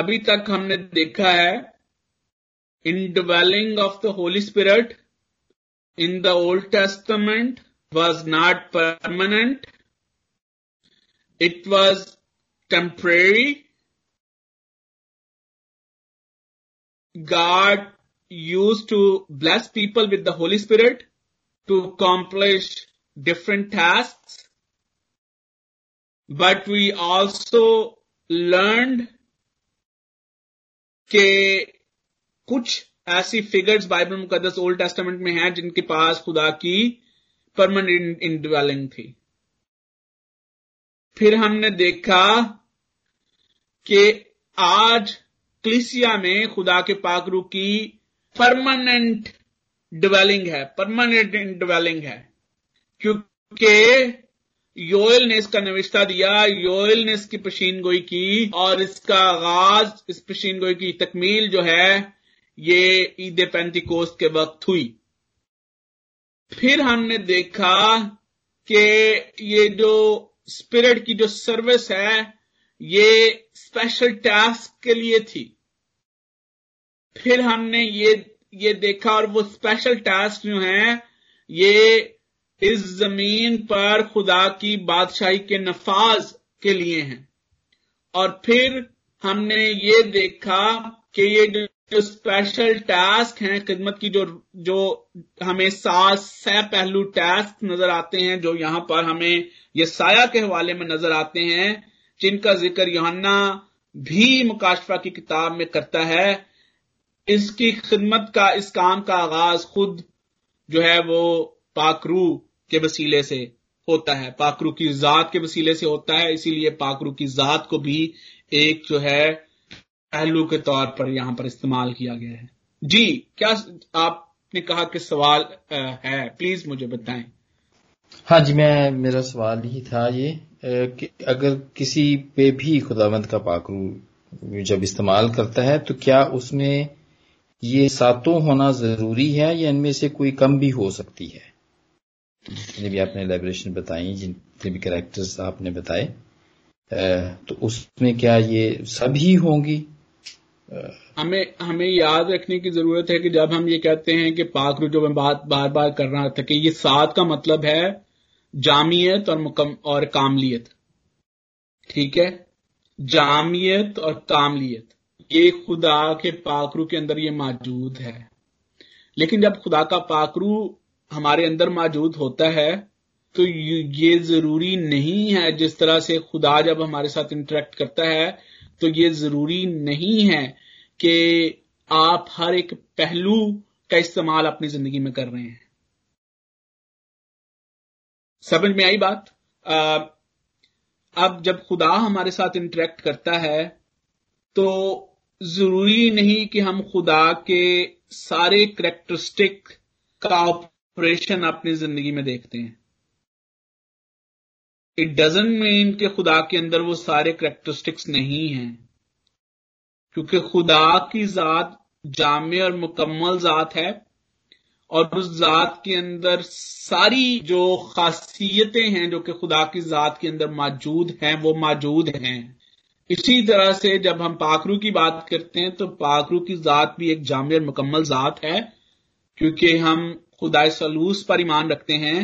अभी तक हमने देखा है indwelling of the Holy Spirit in the Old Testament was not permanent. It was temporary. God used to bless people with the Holy Spirit to accomplish different tasks. But we also learned कि कुछ ऐसी figures Bible मुकदस old testament में हैं जिनके पास खुदा की permanent इंडवेलिंग थी। फिर हमने देखा कि आज क्लिसिया में खुदा के पाकरू की परमानेंट डिवेलिंग है परमानेंट इंडवेलिंग है, क्योंकि योयल ने इसका नविश्ता दिया योयल ने इसकी पशीन गोई की, और इसका आगाज़, इस पशीन गोई की तकमील जो है, ये ईद पेंतिकोस्त के वक्त हुई। फिर हमने देखा कि ये जो स्पिरिट की जो सर्विस है, ये स्पेशल टास्क के लिए थी। फिर हमने ये ये देखा और वो स्पेशल टास्क जो है, ये इस ज़मीन पर खुदा की बादशाही के नफाज के लिए हैं। और फिर हमने ये देखा कि ये जो स्पेशल टास्क हैं, खिदमत की जो जो हमें सात सह पहलू टास्क नज़र आते हैं, जो यहाँ पर हमें ये साया के हवाले में नज़र आते हैं, जिनका ज़िक्र योहन्ना भी मुकाशफा की किताब में करता है। इसकी खिदमत का, इस काम का आगाज़ खुद जो है वो पाकरू के वसीले से होता है। पाकरू की जात के वसीले से होता है, इसीलिए पाकरू की जात को भी एक जो है, पहलू के तौर पर यहाँ पर इस्तेमाल किया गया है। जी, क्या आपने कहा कि सवाल है? प्लीज़ मुझे बताएँ। हाँ जी, मैं, मेरा सवाल ही था ये कि अगर किसी पे भी खुदावंत का पाकरू जब इस्तेमाल करता है तो क्या उसमें ये सातों होना ज़रूरी है या इनमें से कोई कम भी हो सकती है? जितने भी आपने एलेबरेशन बताई, जितने भी करेक्टर्स आपने बताए तो उसमें क्या ये सभी होंगी? हमें हमें याद रखने की ज़रूरत है कि जब हम ये कहते हैं कि पाक जो मैं बात बार बार कर रहा था कि ये सात का मतलब है जामियत और मुकम, और कामलियत। ठीक है? जामियत और कामलियत। ये खुदा के पाकरू के अंदर ये मौजूद है। लेकिन जब खुदा का पाकरू हमारे अंदर मौजूद होता है तो ये ज़रूरी नहीं है जिस तरह से खुदा जब हमारे साथ इंटरेक्ट करता है तो ये ज़रूरी नहीं है कि आप हर एक पहलू का इस्तेमाल अपनी ज़िंदगी में कर रहे हैं। समझ में आई बात? अब जब खुदा हमारे साथ इंटरेक्ट करता है तो ज़रूरी नहीं कि हम खुदा के सारे करेक्टरिस्टिक का ऑपरेशन अपनी ज़िंदगी में देखते हैं। इट डजेंट मीन कि खुदा के अंदर वो सारे करेक्टरिस्टिक्स नहीं हैं, क्योंकि खुदा की जात जामे और मुकम्मल जात है, और उस जात के अंदर सारी जो खासियतें हैं जो कि खुदा की जात के अंदर मौजूद हैं, वो मौजूद हैं। इसी तरह से जब हम पाखरू की बात करते हैं तो पाखरू की जात भी एक जामे और मुकम्मल जात है, क्योंकि हम खुदा सलूस पर ईमान रखते हैं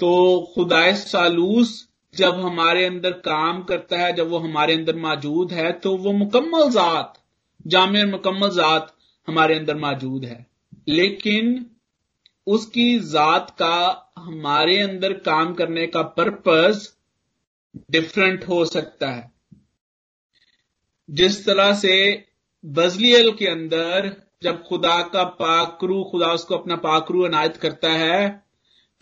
तो खुदाए सालूस जब हमारे अंदर काम करता है, जब वो हमारे अंदर मौजूद है तो वो मुकम्मल जात जाम मुकम्मल जात हमारे अंदर मौजूद है। लेकिन उसकी जात का हमारे अंदर काम करने का पर्पस डिफरेंट हो सकता है। जिस तरह से बजलियल के अंदर जब खुदा का पाकरू खुदा उसको अपना पाकरू अनायत करता है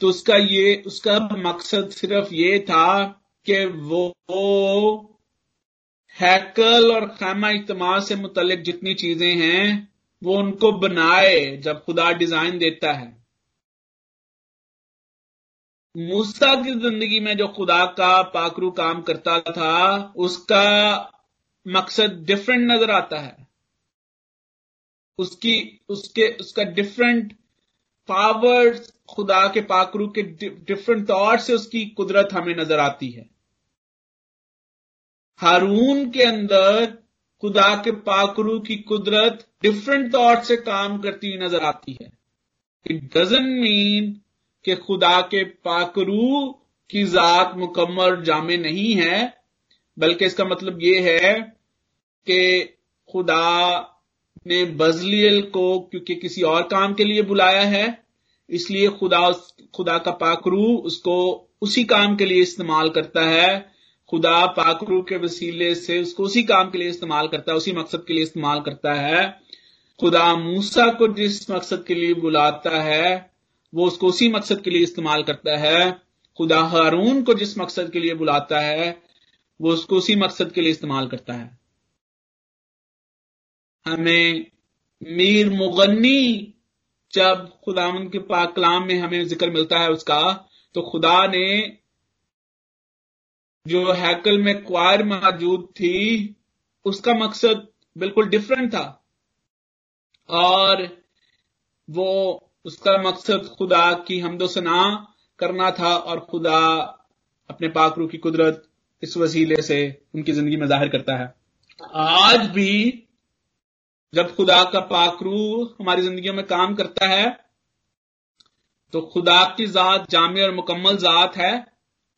तो उसका ये, उसका मकसद सिर्फ़ ये था कि वो हैकल और खैमा इज्तमा से मुतलिक जितनी चीज़ें हैं, वो उनको बनाए जब खुदा डिज़ाइन देता है। मूसा की ज़िंदगी में जो खुदा का पाकरू काम करता था, उसका मकसद डिफरेंट नज़र आता है। उसकी, उसके, उसका डिफरेंट पावर्स खुदा के पाकरू के डिफरेंट तौर से उसकी कुदरत हमें नज़र आती है। हारून के अंदर खुदा के पाकरू की कुदरत डिफरेंट तौर से काम करती हुई नज़र आती है। इट डजेंट मीन कि खुदा के पाकरू की जात मुकम्मल जामे नहीं है, बल्कि इसका मतलब यह है कि खुदा ने बजलियल को क्योंकि किसी और काम के लिए बुलाया है, इसलिए खुदा खुदा का पाकरू उसको उसी काम के लिए इस्तेमाल करता है। खुदा पाकरू के वसीले से उसको उसी काम के लिए इस्तेमाल करता है, उसी मकसद के लिए इस्तेमाल करता है। खुदा मूसा को जिस मकसद के लिए बुलाता है, वो उसको उसी मकसद के लिए इस्तेमाल करता है। खुदा हारून को जिस मकसद के लिए बुलाता है, वो उसको उसी मकसद के लिए इस्तेमाल करता है। हमें मीर मुगन्नी जब खुदावन के पाक कलाम में हमें ज़िक्र मिलता है उसका तो खुदा ने जो हैकल में क्वार मौजूद थी, उसका मकसद बिल्कुल डिफरेंट था। और वो, उसका मकसद खुदा की हमदोसना करना था और खुदा अपने पाकरू की कुदरत इस वसीले से उनकी ज़िंदगी में ज़ाहिर करता है। आज भी जब खुदा का पाकरू हमारी जिंदगियों में काम करता है तो खुदा की जात जाम और मुकम्मल जात है,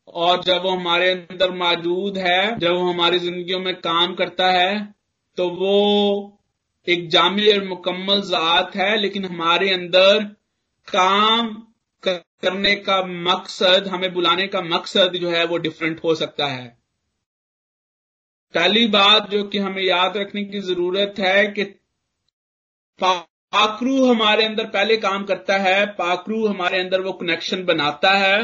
और जब वो हमारे अंदर मौजूद है, जब वो हमारी जिंदगियों में काम करता है तो वो एक जामी और मुकम्मल जात है, लेकिन हमारे अंदर काम करने का मकसद, हमें बुलाने का मकसद जो है, वो डिफरेंट हो सकता है। पहली बात जो कि हमें याद रखने की ज़रूरत है कि पाकरू हमारे अंदर पहले काम करता है पाकरू हमारे अंदर वो कनेक्शन बनाता है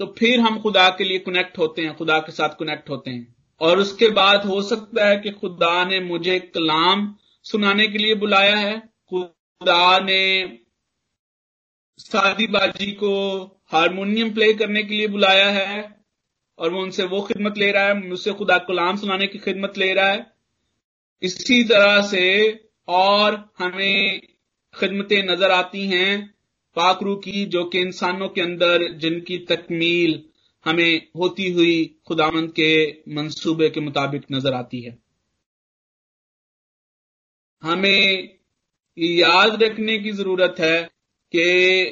तो फिर हम खुदा के लिए कनेक्ट होते हैं, खुदा के साथ कनेक्ट होते हैं। और उसके बाद हो सकता है कि खुदा ने मुझे कलाम सुनाने के लिए बुलाया है। खुदा ने शादी बाजी को हारमोनियम प्ले करने के लिए बुलाया है, और वो उनसे वो खिदमत ले रहा है मुझसे खुदा कलाम सुनाने की खिदमत ले रहा है। इसी तरह से और हमें खिदमतें नज़र आती हैं पाकरू की, जो कि इंसानों के अंदर जिनकी तकमील हमें होती हुई खुदामंद के मंसूबे के मुताबिक नज़र आती है। हमें याद रखने की ज़रूरत है कि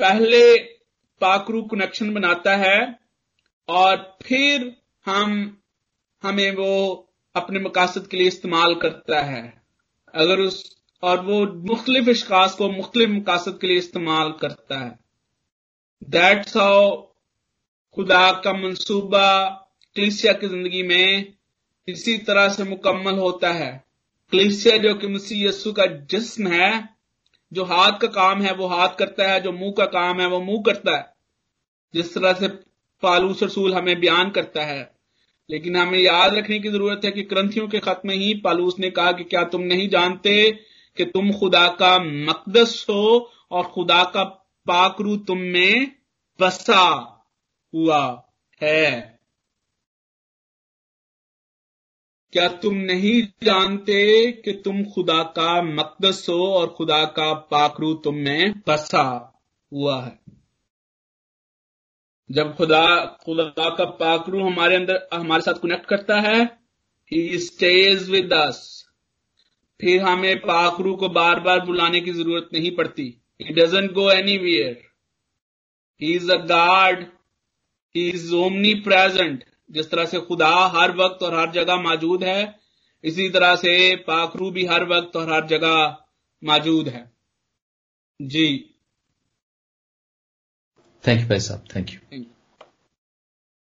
पहले पाकरू कनेक्शन बनाता है और फिर हम हमें वो अपने मकासद के लिए इस्तेमाल करता है। अगर उस, और वो मुख्तलिफ़ अशखास को मुख्तलिफ़ मकासद के लिए इस्तेमाल करता है। दैट्स हाउ खुदा का मंसूबा क्लिसिया की ज़िंदगी में इसी तरह से मुकम्मल होता है। क्लिसिया जो कि मसीह यस्सु का जिस्म है, जो हाथ का काम है, वो हाथ करता है, जो मुँह का काम है, वो मुँह करता है। जिस तरह से पालूस रसूल हमें बयान करता है। लेकिन हमें याद रखने की ज़रूरत है कि ग्रंथियों के खत में ही पालूस ने कहा कि क्या तुम नहीं जानते कि तुम खुदा का मकदस हो और खुदा का पाकरू तुम में बसा हुआ है? क्या तुम नहीं जानते कि तुम खुदा का मकदस हो और खुदा का पाकरू तुम में बसा हुआ है? जब खुदा खुदा का पाकरू हमारे अंदर, हमारे साथ कनेक्ट करता है ही स्टेज विद अस फिर हमें पाखरू को बार बार बुलाने की ज़रूरत नहीं पड़ती। He doesn't go anywhere he is a guard he is omnipresent जिस तरह से खुदा हर वक्त और हर जगह मौजूद है, इसी तरह से पाखरू भी हर वक्त और हर जगह मौजूद है। जी। Thank you, Faisal. Thank you. Thank you.